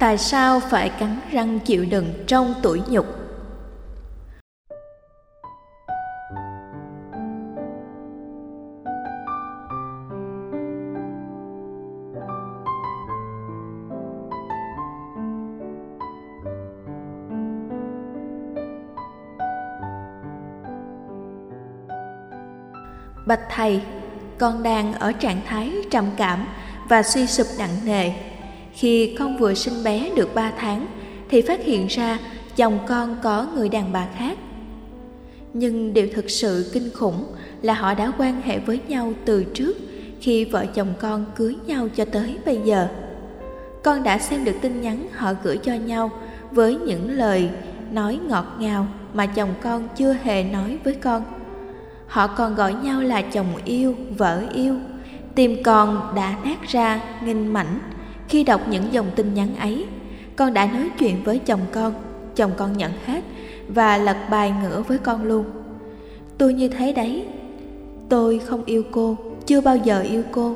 Tại sao phải cắn răng chịu đựng trong tuổi nhục? Bạch thầy, con đang ở trạng thái trầm cảm và suy sụp nặng nề. Khi con vừa sinh bé được 3 tháng thì phát hiện ra chồng con có người đàn bà khác. Nhưng điều thực sự kinh khủng là họ đã quan hệ với nhau từ trước khi vợ chồng con cưới nhau cho tới bây giờ. Con đã xem được tin nhắn họ gửi cho nhau với những lời nói ngọt ngào mà chồng con chưa hề nói với con Họ còn gọi nhau là chồng yêu, vợ yêu. Tim con đã nát ra, nghinh mảnh khi đọc những dòng tin nhắn ấy. Con đã nói chuyện với chồng con, chồng con nhận hết và lật bài ngửa với con luôn. Tôi như thế đấy. Tôi không yêu cô, chưa bao giờ yêu cô.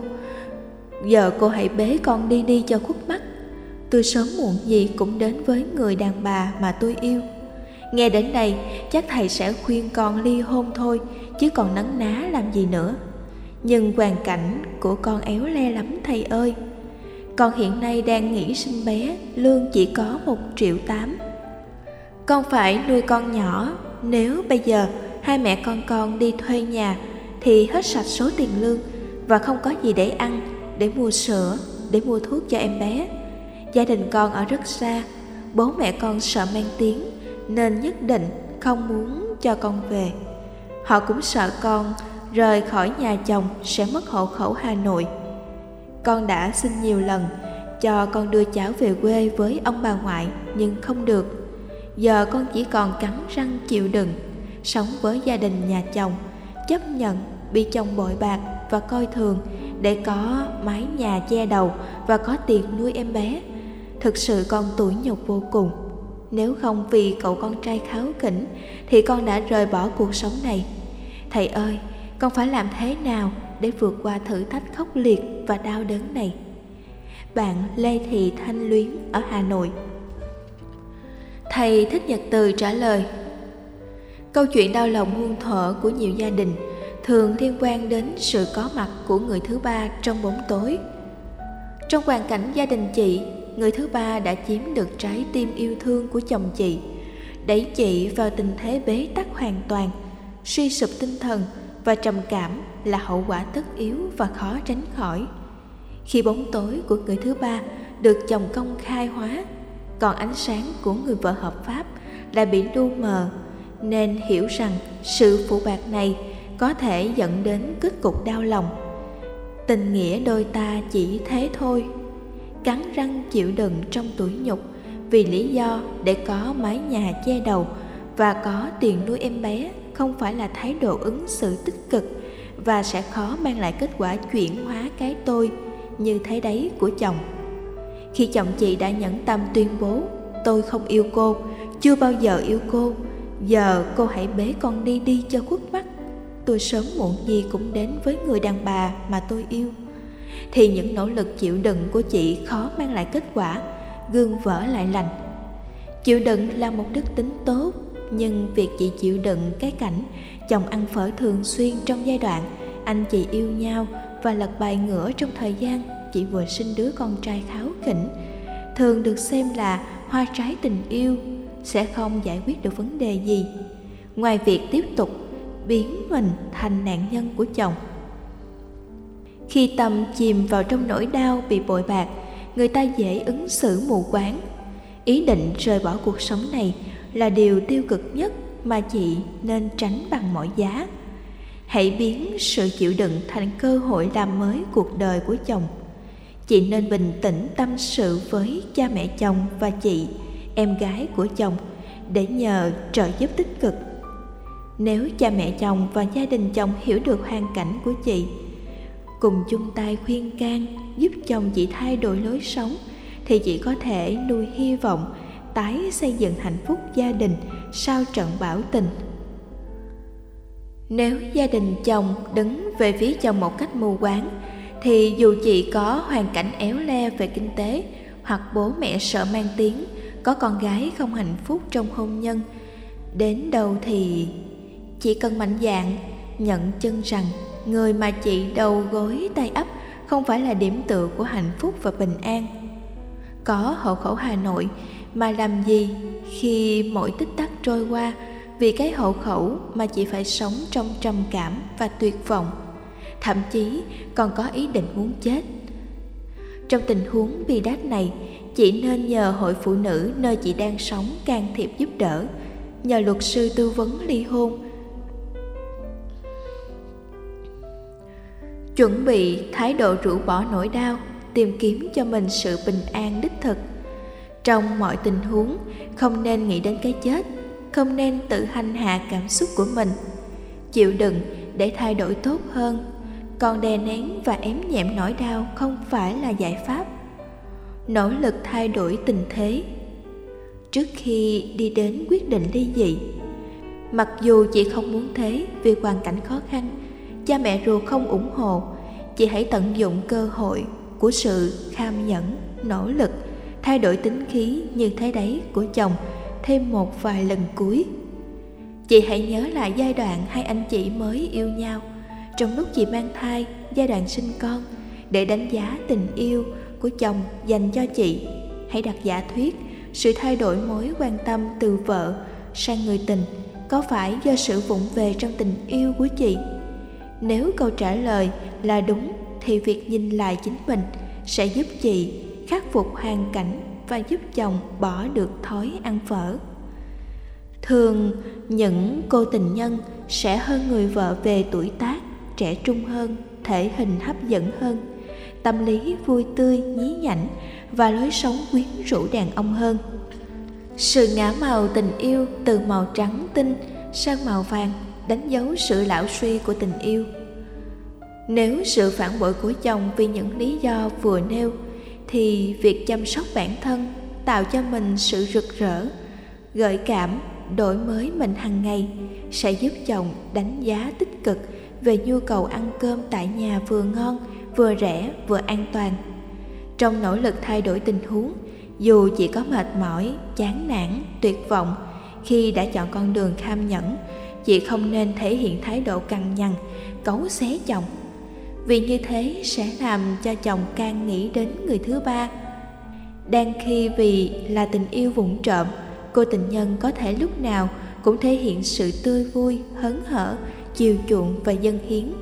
Giờ cô hãy bế con đi đi cho khuất mắt. Tôi sớm muộn gì cũng đến với người đàn bà mà tôi yêu. Nghe đến đây, chắc thầy sẽ khuyên con ly hôn thôi, chứ còn nấn ná làm gì nữa. Nhưng hoàn cảnh của con éo le lắm thầy ơi. Con hiện nay đang nghỉ sinh bé, lương chỉ có một triệu tám. Con phải nuôi con nhỏ, nếu bây giờ hai mẹ con con đi thuê nhà thì hết sạch số tiền lương và không có gì để ăn, để mua sữa, để mua thuốc cho em bé. Gia đình con ở rất xa, bố mẹ con sợ mang tiếng nên nhất định không muốn cho con về. Họ cũng sợ con rời khỏi nhà chồng sẽ mất hộ khẩu Hà Nội. Con đã xin nhiều lần cho con đưa cháu về quê với ông bà ngoại nhưng không được. Giờ con chỉ còn cắn răng chịu đựng, sống với gia đình nhà chồng, chấp nhận bị chồng bội bạc và coi thường để có mái nhà che đầu và có tiền nuôi em bé. Thực sự con tủi nhục vô cùng. Nếu không vì cậu con trai kháo khỉnh Thì con đã rời bỏ cuộc sống này Thầy ơi, con phải làm thế nào để vượt qua thử thách khốc liệt và đau đớn này Bạn Lê Thị Thanh Luyến ở Hà Nội Thầy Thích Nhật Từ trả lời, Câu chuyện đau lòng muôn thuở của nhiều gia đình thường liên quan đến sự có mặt của người thứ ba trong bóng tối. Trong hoàn cảnh gia đình chị, người thứ ba đã chiếm được trái tim yêu thương của chồng chị, đẩy chị vào tình thế bế tắc hoàn toàn, suy sụp tinh thần và trầm cảm là hậu quả tất yếu và khó tránh khỏi. Khi bóng tối của người thứ ba được chồng công khai hóa, còn ánh sáng của người vợ hợp pháp đã bị lu mờ, nên hiểu rằng sự phụ bạc này có thể dẫn đến kết cục đau lòng. Tình nghĩa đôi ta chỉ thế thôi. Cắn răng chịu đựng trong tuổi nhục vì lý do để có mái nhà che đầu và có tiền nuôi em bé không phải là thái độ ứng xử tích cực và sẽ khó mang lại kết quả chuyển hóa cái tôi như thế đấy của chồng. Khi chồng chị đã nhẫn tâm tuyên bố, tôi không yêu cô, chưa bao giờ yêu cô, giờ cô hãy bế con đi đi cho khuất mắt. Tôi sớm muộn gì cũng đến với người đàn bà mà tôi yêu. Thì những nỗ lực chịu đựng của chị khó mang lại kết quả, gương vỡ lại lành. Chịu đựng là một đức tính tốt nhưng việc chị chịu đựng cái cảnh chồng ăn phở thường xuyên trong giai đoạn, anh chị yêu nhau và lật bài ngửa trong thời gian chị vừa sinh đứa con trai kháo khỉnh, thường được xem là hoa trái tình yêu, sẽ không giải quyết được vấn đề gì. Ngoài việc tiếp tục biến mình thành nạn nhân của chồng. Khi tâm chìm vào trong nỗi đau bị bội bạc, người ta dễ ứng xử mù quáng. Ý định rời bỏ cuộc sống này là điều tiêu cực nhất mà chị nên tránh bằng mọi giá. Hãy biến sự chịu đựng thành cơ hội làm mới cuộc đời của chồng. Chị nên bình tĩnh tâm sự với cha mẹ chồng và chị, em gái của chồng để nhờ trợ giúp tích cực. Nếu cha mẹ chồng và gia đình chồng hiểu được hoàn cảnh của chị, cùng chung tay khuyên can giúp chồng chị thay đổi lối sống thì chị có thể nuôi hy vọng tái xây dựng hạnh phúc gia đình sau trận bão tình. Nếu gia đình chồng đứng về phía chồng một cách mù quáng, thì dù chị có hoàn cảnh éo le về kinh tế hoặc bố mẹ sợ mang tiếng, có con gái không hạnh phúc trong hôn nhân, đến đâu thì chỉ cần mạnh dạn nhận chân rằng người mà chị đầu gối tay ấp không phải là điểm tựa của hạnh phúc và bình an. Có hộ khẩu hà nội mà làm gì khi mỗi tích tắc trôi qua vì cái hộ khẩu mà chị phải sống trong trầm cảm và tuyệt vọng, thậm chí còn có ý định muốn chết? Trong tình huống bi đát này chị nên nhờ hội phụ nữ nơi chị đang sống can thiệp giúp đỡ, nhờ luật sư tư vấn ly hôn. Chuẩn bị thái độ rũ bỏ nỗi đau, tìm kiếm cho mình sự bình an đích thực trong mọi tình huống, không nên nghĩ đến cái chết, không nên tự hành hạ cảm xúc của mình. Chịu đựng để thay đổi tốt hơn, còn đè nén và ém nhẹm nỗi đau không phải là giải pháp. Nỗ lực thay đổi tình thế. Trước khi đi đến quyết định ly dị, mặc dù chị không muốn thế vì hoàn cảnh khó khăn, cha mẹ ruột không ủng hộ, chị hãy tận dụng cơ hội của sự kham nhẫn, nỗ lực thay đổi tính khí như thế đấy của chồng thêm một vài lần cuối. Chị hãy nhớ lại giai đoạn hai anh chị mới yêu nhau. Trong lúc chị mang thai, giai đoạn sinh con, để đánh giá tình yêu của chồng dành cho chị, hãy đặt giả thuyết sự thay đổi mối quan tâm từ vợ sang người tình có phải do sự vụng về trong tình yêu của chị? Nếu câu trả lời là đúng thì việc nhìn lại chính mình sẽ giúp chị khắc phục hoàn cảnh và giúp chồng bỏ được thói ăn phở. Thường, những cô tình nhân sẽ hơn người vợ về tuổi tác, trẻ trung hơn, thể hình hấp dẫn hơn, tâm lý vui tươi, nhí nhảnh và lối sống quyến rũ đàn ông hơn. Sự ngã màu tình yêu từ màu trắng tinh sang màu vàng đánh dấu sự lão suy của tình yêu. Nếu sự phản bội của chồng vì những lý do vừa nêu thì việc chăm sóc bản thân tạo cho mình sự rực rỡ, gợi cảm, đổi mới mình hàng ngày sẽ giúp chồng đánh giá tích cực về nhu cầu ăn cơm tại nhà vừa ngon, vừa rẻ, vừa an toàn. Trong nỗ lực thay đổi tình huống, dù chỉ có mệt mỏi, chán nản, tuyệt vọng, khi đã chọn con đường kham nhẫn, chị không nên thể hiện thái độ cằn nhằn, cấu xé chồng vì như thế sẽ làm cho chồng càng nghĩ đến người thứ ba. Đang khi vì là tình yêu vụng trộm, cô tình nhân có thể lúc nào cũng thể hiện sự tươi vui, hớn hở, chiều chuộng và dân hiến.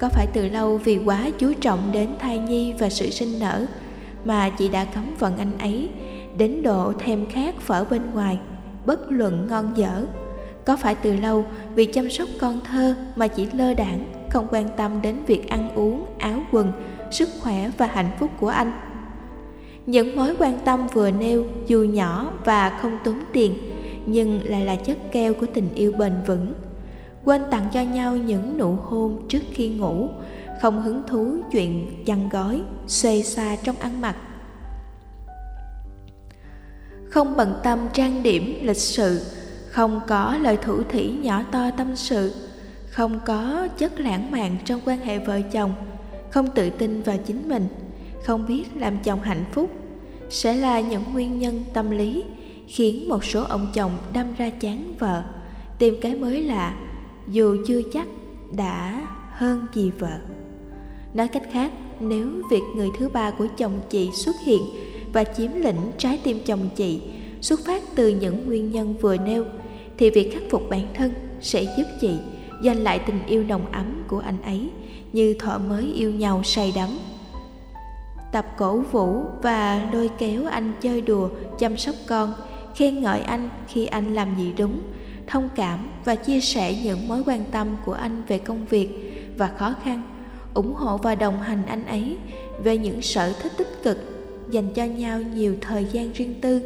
Có phải từ lâu vì quá chú trọng đến thai nhi và sự sinh nở mà chị đã cấm vận anh ấy đến độ thèm khát phở bên ngoài, bất luận ngon dở? Có phải từ lâu vì chăm sóc con thơ mà chỉ lơ đảng? Không quan tâm đến việc ăn uống, áo quần, sức khỏe và hạnh phúc của anh. Những mối quan tâm vừa nêu dù nhỏ và không tốn tiền, nhưng lại là chất keo của tình yêu bền vững. Quên tặng cho nhau những nụ hôn trước khi ngủ, không hứng thú chuyện chăn gói xuê xa trong ăn mặc. Không bận tâm trang điểm, lịch sự, không có lời thủ thỉ nhỏ to tâm sự không có chất lãng mạn trong quan hệ vợ chồng, không tự tin vào chính mình, không biết làm chồng hạnh phúc, sẽ là những nguyên nhân tâm lý khiến một số ông chồng đâm ra chán vợ, tìm cái mới lạ, dù chưa chắc đã hơn gì vợ. Nói cách khác, nếu việc người thứ ba của chồng chị xuất hiện và chiếm lĩnh trái tim chồng chị xuất phát từ những nguyên nhân vừa nêu, thì việc khắc phục bản thân sẽ giúp chị giành lại tình yêu nồng ấm của anh ấy, như thọ mới yêu nhau say đắm. Tập cổ vũ và lôi kéo anh chơi đùa, chăm sóc con, khen ngợi anh khi anh làm gì đúng, thông cảm và chia sẻ những mối quan tâm của anh về công việc và khó khăn, ủng hộ và đồng hành anh ấy về những sở thích tích cực, dành cho nhau nhiều thời gian riêng tư.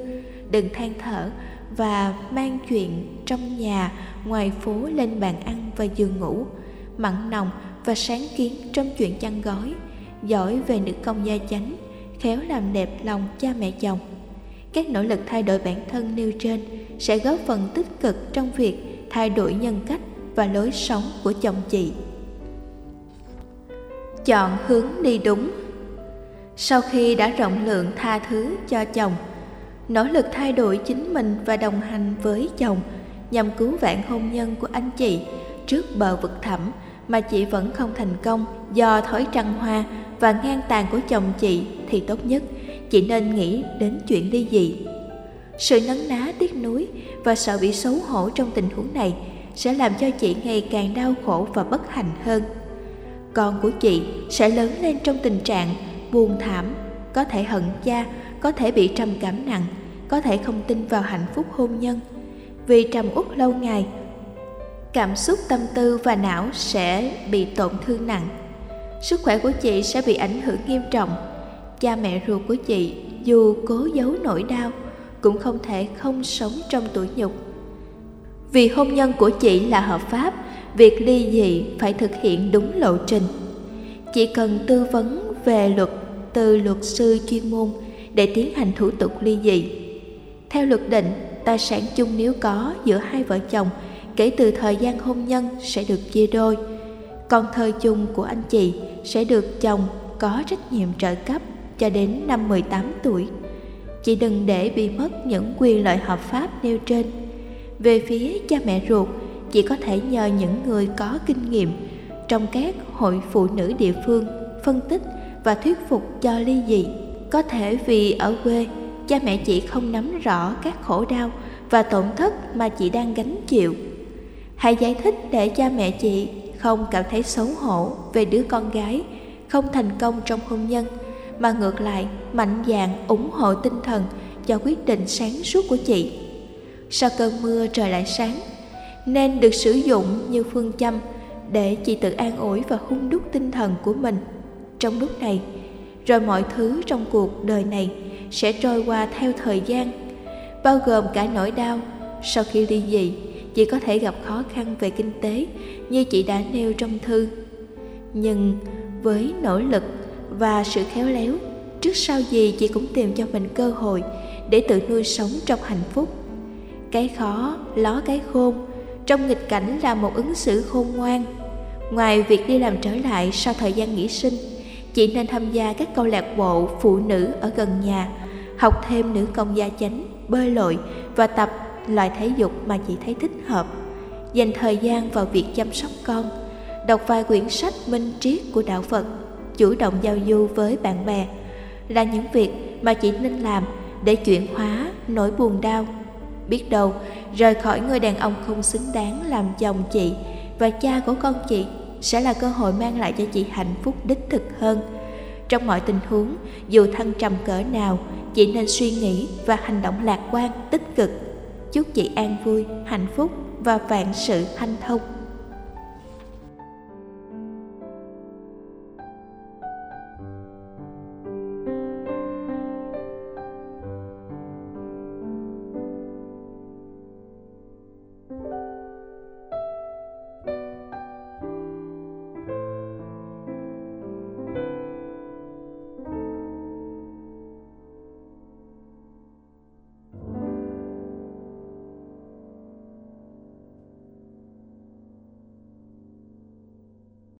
Đừng than thở và mang chuyện trong nhà ngoài phố lên bàn ăn và giường ngủ. Mặn nồng và sáng kiến trong chuyện chăn gói, giỏi về nữ công gia chánh, khéo làm đẹp lòng cha mẹ chồng. Các nỗ lực thay đổi bản thân nêu trên sẽ góp phần tích cực trong việc thay đổi nhân cách và lối sống của chồng chị. Chọn hướng đi đúng. Sau khi đã rộng lượng tha thứ cho chồng nỗ lực thay đổi chính mình và đồng hành với chồng nhằm cứu vãn hôn nhân của anh chị trước bờ vực thẳm mà chị vẫn không thành công do thói trăng hoa và ngang tàn của chồng chị thì tốt nhất chị nên nghĩ đến chuyện ly dị. Sự nấn ná tiếc nuối và sợ bị xấu hổ trong tình huống này sẽ làm cho chị ngày càng đau khổ và bất hạnh hơn. Con của chị sẽ lớn lên trong tình trạng buồn thảm, có thể hận cha, có thể bị trầm cảm nặng, có thể không tin vào hạnh phúc hôn nhân. Vì trầm uất lâu ngày, cảm xúc tâm tư và não sẽ bị tổn thương nặng. Sức khỏe của chị sẽ bị ảnh hưởng nghiêm trọng. Cha mẹ ruột của chị dù cố giấu nỗi đau cũng không thể không sống trong tuổi nhục. Vì hôn nhân của chị là hợp pháp, việc ly dị phải thực hiện đúng lộ trình. Chị cần tư vấn về luật từ luật sư chuyên môn để tiến hành thủ tục ly dị. Theo luật định, tài sản chung nếu có giữa hai vợ chồng kể từ thời gian hôn nhân sẽ được chia đôi. Còn thời chung của anh chị sẽ được chồng có trách nhiệm trợ cấp cho đến năm 18 tuổi. Chị đừng để bị mất những quyền lợi hợp pháp nêu trên. Về phía cha mẹ ruột, chị có thể nhờ những người có kinh nghiệm trong các hội phụ nữ địa phương phân tích và thuyết phục cho ly dị. Có thể vì ở quê, cha mẹ chị không nắm rõ các khổ đau và tổn thất mà chị đang gánh chịu. Hãy giải thích để cha mẹ chị không cảm thấy xấu hổ về đứa con gái không thành công trong hôn nhân mà ngược lại mạnh dạn ủng hộ tinh thần cho quyết định sáng suốt của chị. Sau cơn mưa trời lại sáng, nên được sử dụng như phương châm để chị tự an ủi và hung đúc tinh thần của mình trong lúc này rồi mọi thứ trong cuộc đời này sẽ trôi qua theo thời gian, bao gồm cả nỗi đau. Sau khi ly dị, chị có thể gặp khó khăn về kinh tế như chị đã nêu trong thư. Nhưng với nỗ lực và sự khéo léo, trước sau gì chị cũng tìm cho mình cơ hội để tự nuôi sống trong hạnh phúc. Cái khó ló cái khôn, trong nghịch cảnh là một ứng xử khôn ngoan. Ngoài việc đi làm trở lại sau thời gian nghỉ sinh chị nên tham gia các câu lạc bộ phụ nữ ở gần nhà, học thêm nữ công gia chánh, bơi lội và tập loại thể dục mà chị thấy thích hợp. Dành thời gian vào việc chăm sóc con, đọc vài quyển sách minh triết của đạo phật, chủ động giao du với bạn bè. Là những việc mà chị nên làm để chuyển hóa nỗi buồn đau. Biết đâu, rời khỏi người đàn ông không xứng đáng làm chồng chị và cha của con chị sẽ là cơ hội mang lại cho chị hạnh phúc đích thực hơn. Trong mọi tình huống, dù thăng trầm cỡ nào, chị nên suy nghĩ và hành động lạc quan, tích cực. Chúc chị an vui, hạnh phúc và vạn sự hanh thông.